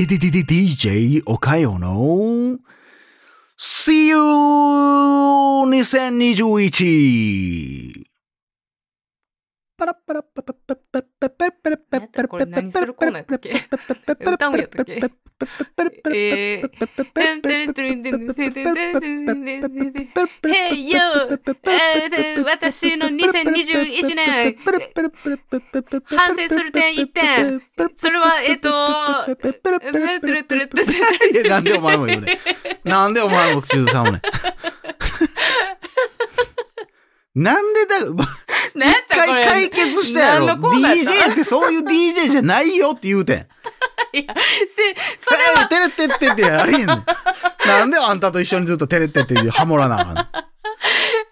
デデデデ DJ おかよの See you 2021! パラッパラッパパッパッパッパッパッパラッパッパラッこれ何するコーナーやったっけ歌うんやったっけえー、てんてんてんてんてんてんてんてんてんてんてんへいよえー私の2021年反省する点1点それは、えっと、なんでお前も言うね。なんでお前も口ずさむね。なんでだ、一回解決したやろ。DJ ってそういう DJ じゃないよって言うてん。いや、せ、それえー、テレッテッテってやれへんねん。なんであんたと一緒にずっとテレッテってハモらなあかんの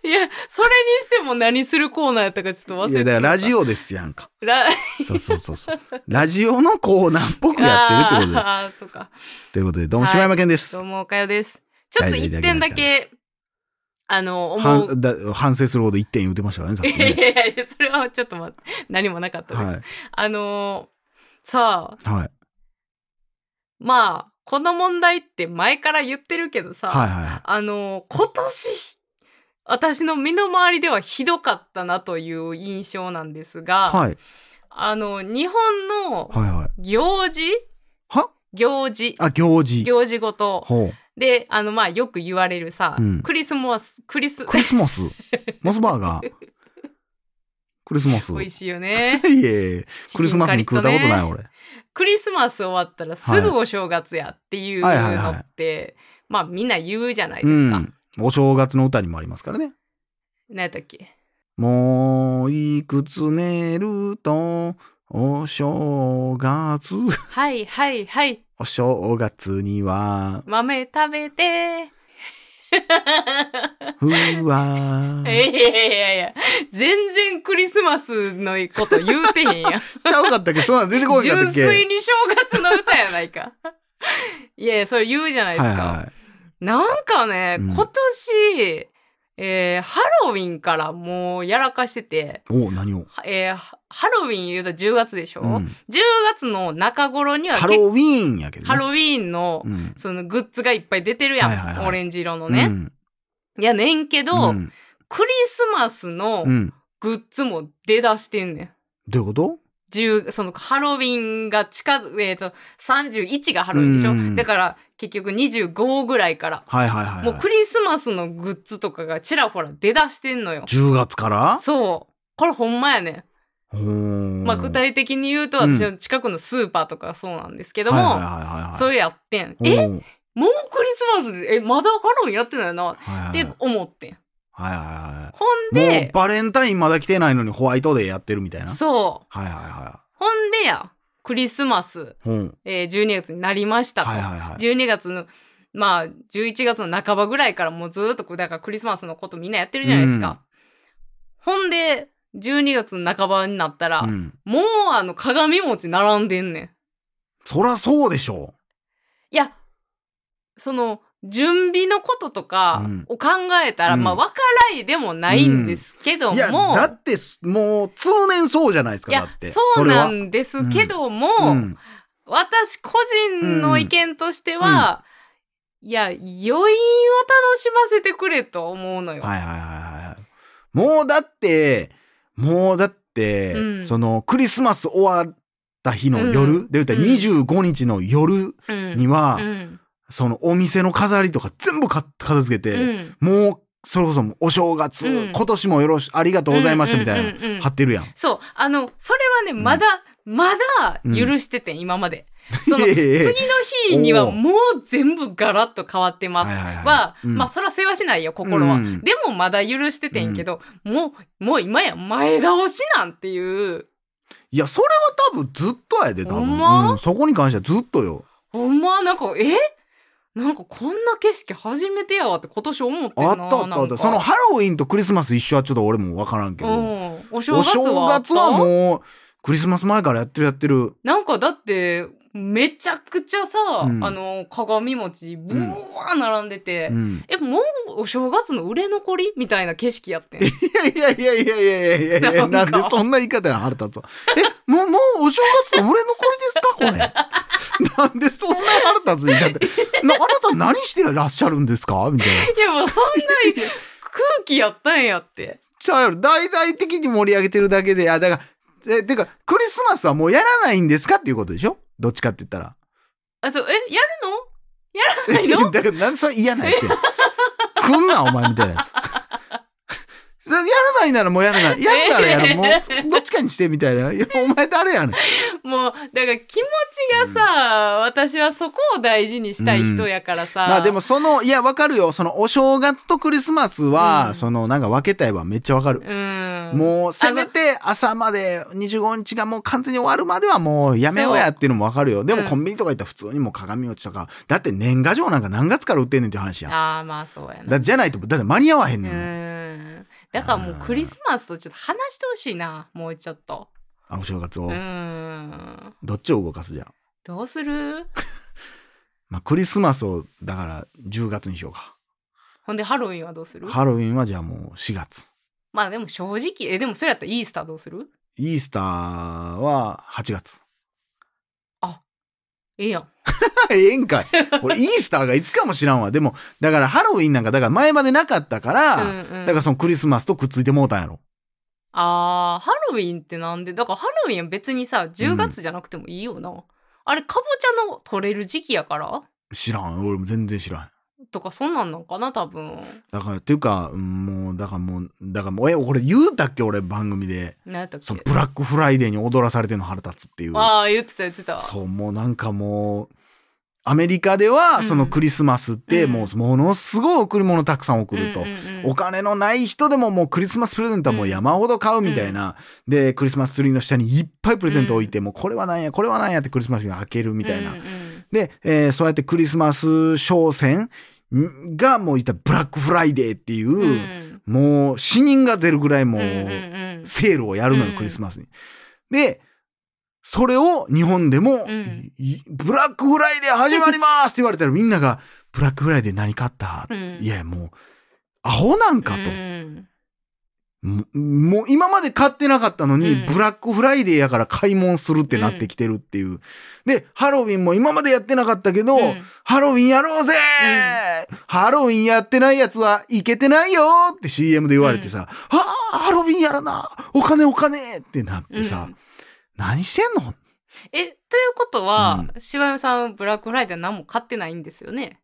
いや、それにしても何するコーナーやったかちょっと忘れいや、てだからラジオ。オですやんか。ラそうそうそうそう。ラジオのコーナーっぽくやってるってことです。ああ、そうか。ということで、どうも、島山健です。どうも、おかよです。ちょっと一点だ大け、あの、思う。反省するほど1点言ってましたからね、さっき いやいね。やいや、それはちょっと待って、何もなかったです。はい。あのーさあ、はい。まあ、この問題って前から言ってるけどさ、はいはいはい。あのー今年、私の身の回りではひどかったなという印象なんですが、はい。あの、日本のはいはい。行事？は？行事あ、行事。行事ごと。ほで、あの、まあ、よく言われるさ、うんクリスマス、クリスう。、クリスマス？モスバーガー？クリスマス？美味しいよね。いえいえ、クリスマスに食ったことない、俺。クリスマス終わったらすぐお正月やっていうはいはいはいのって、まあみんな言うじゃないでうすか。ん。お正月の歌にもありますからね。何やったっけ？もういくつ寝ると、お正月。はいはいはい。お正月には、豆食べて。ふわ いやいやいやいや、全然クリスマスのこと言うてへんやん。ちゃうかったっけ？そんなん出てこいかった純っけ？粋に正月の歌やないか。いやいや、それ言うじゃないですか。はいはい。なんかね、うん今年、えー、ハロウィンからもうやらかしてて、お何を、はえー、ハハロウィン言うと10月でしょ、うん、?10 月の中頃にはハロウィーンやけどね。ハロウィーンの、うん。そのグッズがいっぱい出てるやん。はいはいはいオレンジ色のね。うん。いやねんけど、うん。クリスマスのうん。グッズも出だしてんねん。どういうこと？10そのハロウィンが近づ、えっ、と、31がハロウィンでしょ、うんだから結局25ぐらいから。はいはいはい、はい。もうクリスマスのグッズとかがちらほら出だしてんのよ。10月から？そう。これほんまやね。まあ具体的に言うとうん私の近くのスーパーとかそうなんですけども。それやってん。え？もうクリスマスで、え、まだハロウィンやってないよなって思ってん。はいはいはほんい。もうで、バレンタインまだ来てないのにホワイトデーやってるみたいな？そう。はいはいはほんでや、クリスマス、い。ほん。えー12月になりましたと。はいはいはい。12月の、まあ、11月の半ばぐらいからもうずーっとだからクリスマスのことみんなやってるじゃないですか。ほんで、12月の半ばになったら、うん。もうあの鏡餅並んでんねん。そらそうでしょいや、その、準備のこととかうんを考えたら、うんまあ、わからいでもないんですけども、う。いや、だって、もう、通年そうじゃないですか、いやだって。そうなれんですけども。私個人の意見としては、いや、余韻を楽しませてくれと思うのよ。はいはいはいはい。もうだって、もうだって、うん。その、クリスマス終わった日の夜、うん。で言ったらうん。25日の夜うんには、うん。そのお店の飾りとか全部か片付けて、うん。もう、それこそお正月、うん。今年もよろし、ありがとうございましたみたいな、貼ってるやん。そう。あの、それはね、んまだ、まだ許しててん、今まで。その 次の日にはもう全部ガラッと変わってます。はまあ、そら世話しないよ、心は。うんでもまだ許しててんけど、もう、もう今や前倒しなんていう、いや、それは多分ずっとやで、多分。ほんま？うん、そこに関してはずっとよ。ほんま、なんか、え？なんかこんな景色初めてやわって今年思ってんなあったあったあった。そのハロウィンとクリスマス一緒はちょっと俺もわからんけど。うん。お正お月は正月はもう、クリスマス前からやってるやってる。なんかだって、めちゃくちゃさ、うんあの、鏡餅、ブワー並んでて、うん。え、もうお正月の売れ残りみたいな景色やってん。いやいやいやいやいやいやいやなんかなんでそんな言い方やん腹立つわ。え、もう、もうお正月の売れ残りですか？これ。なんでそんな腹立つにだって、なあなた何してらっしゃるんですか？みたいな。いやもうそんな空気やったんやって。ちゃうやろ。大々的に盛り上げてるだけで、あ、だから、え、てか、クリスマスはもうやらないんですかっていうことでしょ？どっちかって言ったら。あ、そう、え、やるの？やらないの？だから、なんでそれ嫌なやつや。来んな、お前みたいなやつ。やらないならもうやらない。やるならやる。もう、どっちかにしてみたいな。いや、お前誰やねん。もう、だから気持ちがさ、私はそこを大事にしたい人やからさ。まあでもその、いや、わかるよ。その、お正月とクリスマスは、うんその、なんか分けたいはめっちゃわかる。うん。もう、せめて朝まで、25日がもう完全に終わるまではもうやめようやっていうのもわかるよ。でもうんコンビニとか行ったら普通にもう鏡落ちとか、だって年賀状なんか何月から売ってんねんって話やん。ああ、まあそうやな。だじゃないと、だって間に合わへんうね。ん。だからもうクリスマスとちょっと話してほしいな、もうちょっと。あ、お正月をう。ん。どっちを動かすじゃん？どうする？まあ、クリスマスを、だから10月にしようか。ほんでハロウィンはどうする？ハロウィンはじゃあもう4月。まあでも正直、え、でもそれやったらイースターどうする？イースターは8月。ええやん。ええんかい。俺、イースターがいつかも知らんわ。でも、だからハロウィンなんか、だから前までなかったから、うんうん。だからそのクリスマスとくっついてもうたんやろ。あー、ハロウィンってなんで？だからハロウィンは別にさ、10月じゃなくてもいいよな。あれ、かぼちゃの取れる時期やから？知らん。俺も全然知らん。とかそんなんなんかな、多分。だから、っていうか、うんもう、だからもう、だからもう、え、俺言うたっけ俺番組で。何やったっけ？そのブラックフライデーに踊らされてんの腹立つっていう。ああ、言ってた言ってた。そう、もうなんかもう、アメリカでは、うんそのクリスマスって、うんもう、ものすごい贈り物たくさん送ると。お金のない人でももうクリスマスプレゼントはもう山ほど買うみたいな。で、クリスマスツリーの下にいっぱいプレゼント置いて、もうこれはなんや、これはなんやってクリスマスが開けるみたいな。で、えーそうやってクリスマス商戦がもういったブラックフライデーっていう、うん。もう死人が出るぐらいもう、セールをやるのよ、うんクリスマスに。で、それを日本でも、うん。いブラックフライデー始まりますって言われたらみんなが、ブラックフライデー何買った、うん。いや、もう、アホなんかと。うんももう今まで買ってなかったのに、うん。ブラックフライデーやから買い物するってなってきてるっていう。で、ハロウィンも今までやってなかったけど、うん。ハロウィンやろうぜ、ハロウィンやってないやつはいけてないよって CM で言われてさ、ああ、ハロウィンやらなお金お金!ってなってさ、うん。何してんの?え、ということは、柴山さん、ブラックフライデー何も買ってないんですよね?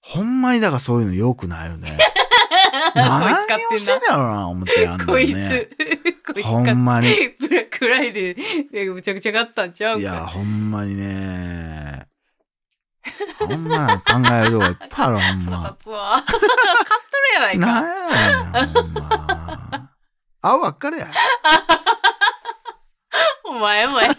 ほんまにだからそういうの良くないよね。何をしてんだろうな、思ってあんのこいね。つ、こいつほんまに。て、ブラックフライデむちゃくちゃ買ったんちゃうか。いや、ほんまにね。ほんま考えるとこいっぱいある、ほんま。立つわ。買っとるやないか。なんやねん、ほんま。青ばっかりや。お前もや。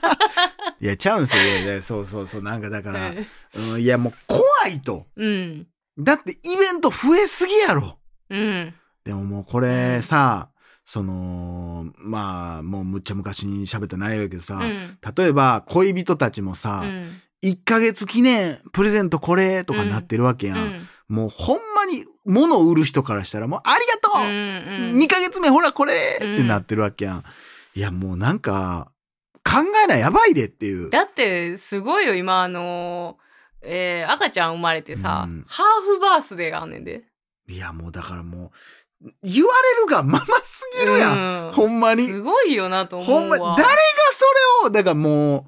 いや、ちゃうんすよ。そうそうそう、なんかだから、ううん、いや、もう怖いと。ん。だってイベント増えすぎやろ。うん。でももうこれさ、その、まあ、もうむっちゃ昔に喋った内容やけどさ、うん。例えば恋人たちもさ、うん。1ヶ月記念プレゼントこれとかなってるわけやん。うん。もうほんまに物を売る人からしたらもうありがとう、うん。!2 ヶ月目ほらこれってなってるわけやん。いやもうなんか考えなやばいでっていう。だって、すごいよ、今、あのー、えー赤ちゃん生まれてさ、うんハーフバースデーがあんねんで。いやもうだからもう言われるがまますぎるやん。うんほんまに。すごいよなと思うわ。ほんま、誰がそれを、だからも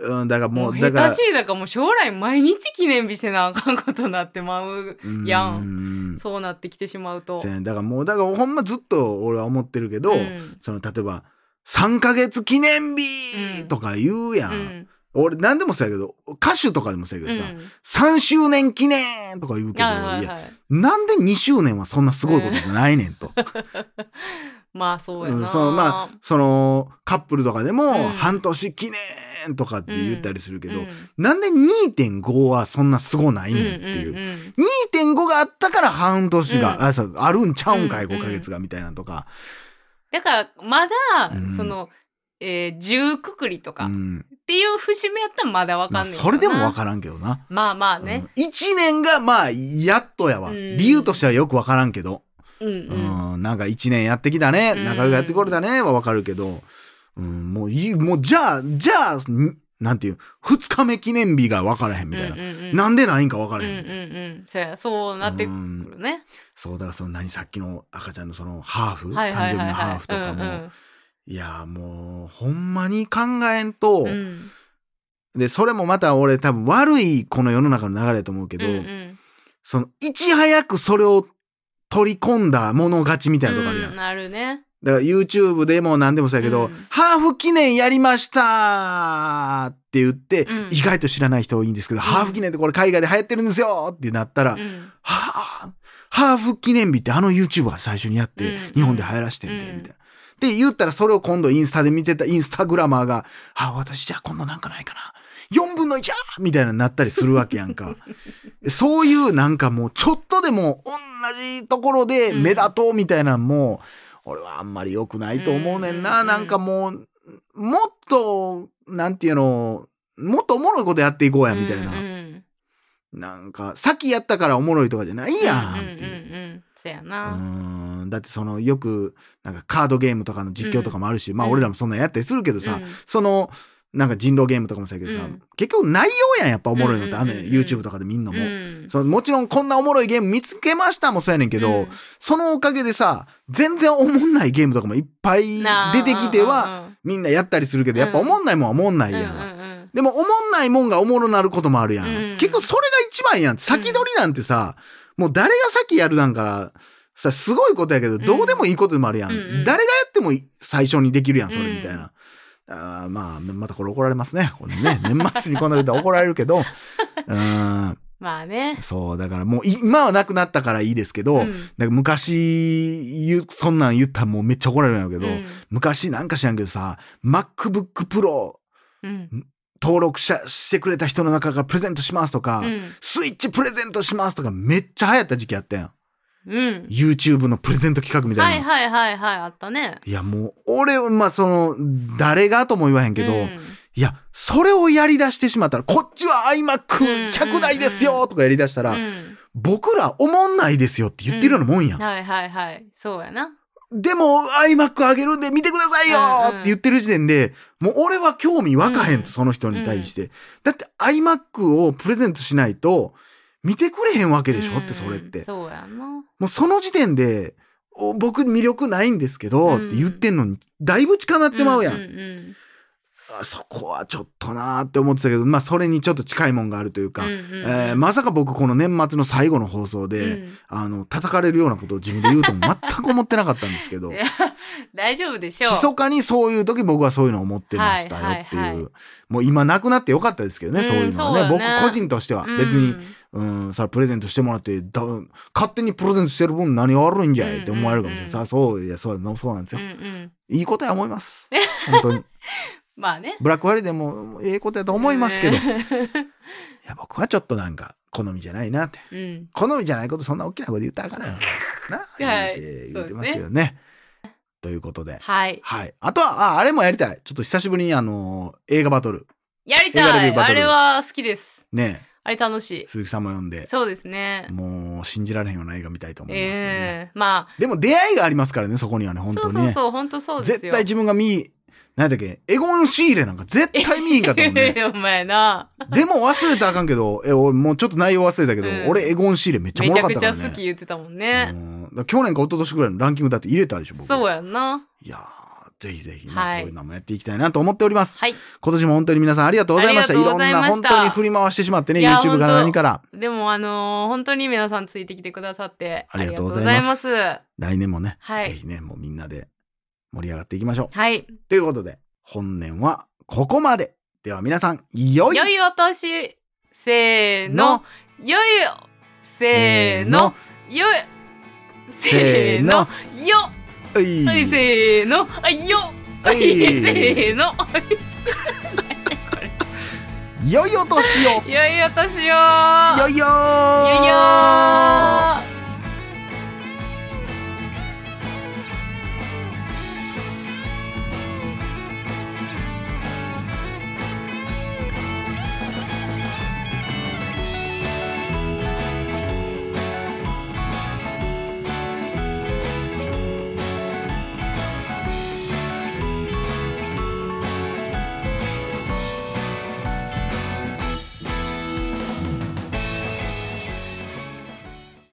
う、うん、だからももうう、だから下手、しいだからもう将来毎日記念日してなあかんことになってまうやん。ん。そうなってきてしまうと。だからもう、だからほんまずっと俺は思ってるけど、うんその例えば、3ヶ月記念日とか言うやん。うん。俺何でもそうやけど、歌手とかでもそうやけどさ、3周年記念とか言うけど、はいや、はい。なんで2周年はそんなすごいことじゃないねんと。まあそうやな。うんそのまあ、その、カップルとかでも、うん半年記念とかって言ったりするけど、うんなんで2.5はそんなすごないねんっていう。んんん2.5があったから半年が、うんあそうあるんちゃうんかい、うんうん5ヶ月がみたいなとか。だから、まだ、うんその、えー、十くくりとかっうん。ていう節目やったらまだわまあ、かんないそれでもわからんけどな。まあまあね。うん一年がまあ、やっとやわ。うん理由としてはよくわからんけど。うんうん。うん、なんか一年やってきたね、うん仲良くやってこれたね、はわかるけど、うん、もういい、もうじゃあ、じゃあ、になんていう、二日目記念日が分からへんみたいな。うんうんうんなんでないんか分かうんうんらへんみたいな。うん。そうや、そうなってくるね。そう、だからその何さっきの赤ちゃんのそのハーフ、はいはいはい誕生日のハはい。ーフとかも、うんいやーもう、ほんまに考えんと、うん。うんで、それもまた俺多分悪いこの世の中の流れやと思うけど、うんうん。その、いち早くそれを取り込んだもの勝ちみたいなとこあるやん。うんなるね。だから YouTube でも何でもそうやけど、うん。ハーフ記念やりましたって言って、うん。意外と知らない人多いんですけど、ん。ハーフ記念ってこれ海外で流行ってるんですよってなったら、うん。はあ、ハーフ記念日ってあの YouTuber が最初にやって、うん。日本で流行らしてんで、うん。みたいな。で、言ったらそれを今度インスタで見てたインスタグラマーが、あ、私じゃあ今度なんかないかな。4分の1やみたいなになったりするわけやんか。そういうなんかもうちょっとでも同じところで目立とうみたいなんも、俺はあんまり良くないと思うねんな。うんなんかもう、もっと、なんていうの、もっとおもろいことやっていこうや、みたいな。うんうんなんか、先やったからおもろいとかじゃないやんってうんうんうんいう。うん。やうな。ーん。だってそのよくなんかカードゲームとかの実況とかもあるし、まあうん。俺らもそんなんやったりするけどさ、うん。そのなんか人狼ゲームとかもそうやけどさ、うん。結局内容やんやっぱおもろいのって、あのうんうんうんうん。YouTube とかで見んのも、うん。そのもちろんこんなおもろいゲーム見つけましたもそうやねんけど、うん。そのおかげでさ全然おもんないゲームとかもいっぱい出てきては、うん。うんうんみんなやったりするけどやっぱおもんないもんはおもんないやん、うんうんうん。でも、おもんないもんがおもろなることもあるやん。うん。結局それが一番やん。先取りなんてさ、もう誰が先やるなんから、さ、すごいことやけど、どうでもいいことでもあるやん。うんうん誰がやっても最初にできるやん、それうんみたいな。あーまあ、またこれ怒られますね。これね。年末にこんなことは怒られるけど、うん、まあね。そう、だからもう今はなくなったからいいですけど、うんなんか昔そんなん言ったらもうめっちゃ怒られるんやけど、うん昔なんか知らんけどさ、MacBook Pro うん登録ししてくれた人の中からプレゼントしますとか、うんスイッチプレゼントしますとかめっちゃ流行った時期あったやん。うん。YouTube のプレゼント企画みたな。はいいはいはいはい、あったね。いやもう、俺はまあその、誰がとも言わへんけど、うんいや、それをやり出してしまったら、こっちはうんうんうん iMac100 台ですよとかやり出したら、うん僕らおもんないですよって言ってるようなもんやん。はいはいはい。そうやな。でも iMac あげるんで見てくださいよって言ってる時点で、もう俺は興味わかへんと、うんその人に対して。だって iMac をプレゼントしないと、見てくれへんわけでしょって、うんそれって。そうやな。もうその時点で、お僕魅力ないんですけど、うんって言ってんのに、だいぶ近なってまうやん。そこはちょっとなーって思ってたけど、まあそれにちょっと近いもんがあるというか、うんうんうんえーまさか僕この年末の最後の放送で、うんあの、叩かれるようなことを自分で言うとも全く思ってなかったんですけど 大丈夫でしょう。密かにそういう時僕はそういうのを思ってましたよっていう。はいはいはいもう今なくなってよかったですけどね、うんそういうのはね。ね僕個人としてはうん別に、うん、さ、プレゼントしてもらって、だ勝手にプレゼントしてる分何が悪いんじゃいって思われるかもしれない。うんうんうんさあ、そう、いや、そう、そうなんですうんよ。うん。いいことや思います。本当に。まあね。ブラックフライデーもええことやと思いますけど、いねや、僕はちょっとなんか、好みじゃないなって。うん。好みじゃないことそんな大きなこと言ったらあかんよ。な、はい言うて言うてますけどね。ということで。はい。はい。あとは、あ、あれもやりたい。ちょっと久しぶりにあの、映画バトル。やりたい。あれは好きです。ね、あれ楽しい。鈴木さんも読んで、そうですね。もう信じられへんような映画見たいと思いますよね。ええまでも出会いがありますからね、そこにはね、あ、本当にね。そうそうそう、本当そうですよ。絶対自分が見、何だっけ、エゴン・シーレなんか絶対見えんかったもんね。お前な。でも忘れたらあかんけど、え、俺もうちょっと内容忘れたけど、うん俺エゴン・シーレめっちゃおもめちゃくちゃろかったからね。好き言ってたもんね。うん去年か一昨年ぐらいのランキングだって入れたでしょ、僕。そうやんな。いやー、ぜひぜひ、まあはいそういうのもやっていきたいなと思っております。はい。今年も本当に皆さんありがとうございました。ありがとういろんな本当に振り回してしまってね、YouTube から何から。でも、あのー本当に皆さんついてきてくださって、ありがとうございますありがとうござい来年もね、はいぜひね、もうみんなで盛り上がっていきましょう。はい。ということで、本年はここまで。では皆さん、良い良いお年、せーの。良いお、せーの。良い、せーの。よはいはい、せーの。はい、よはい、はいせーの。良いお年を 良いお年を。よーよいよー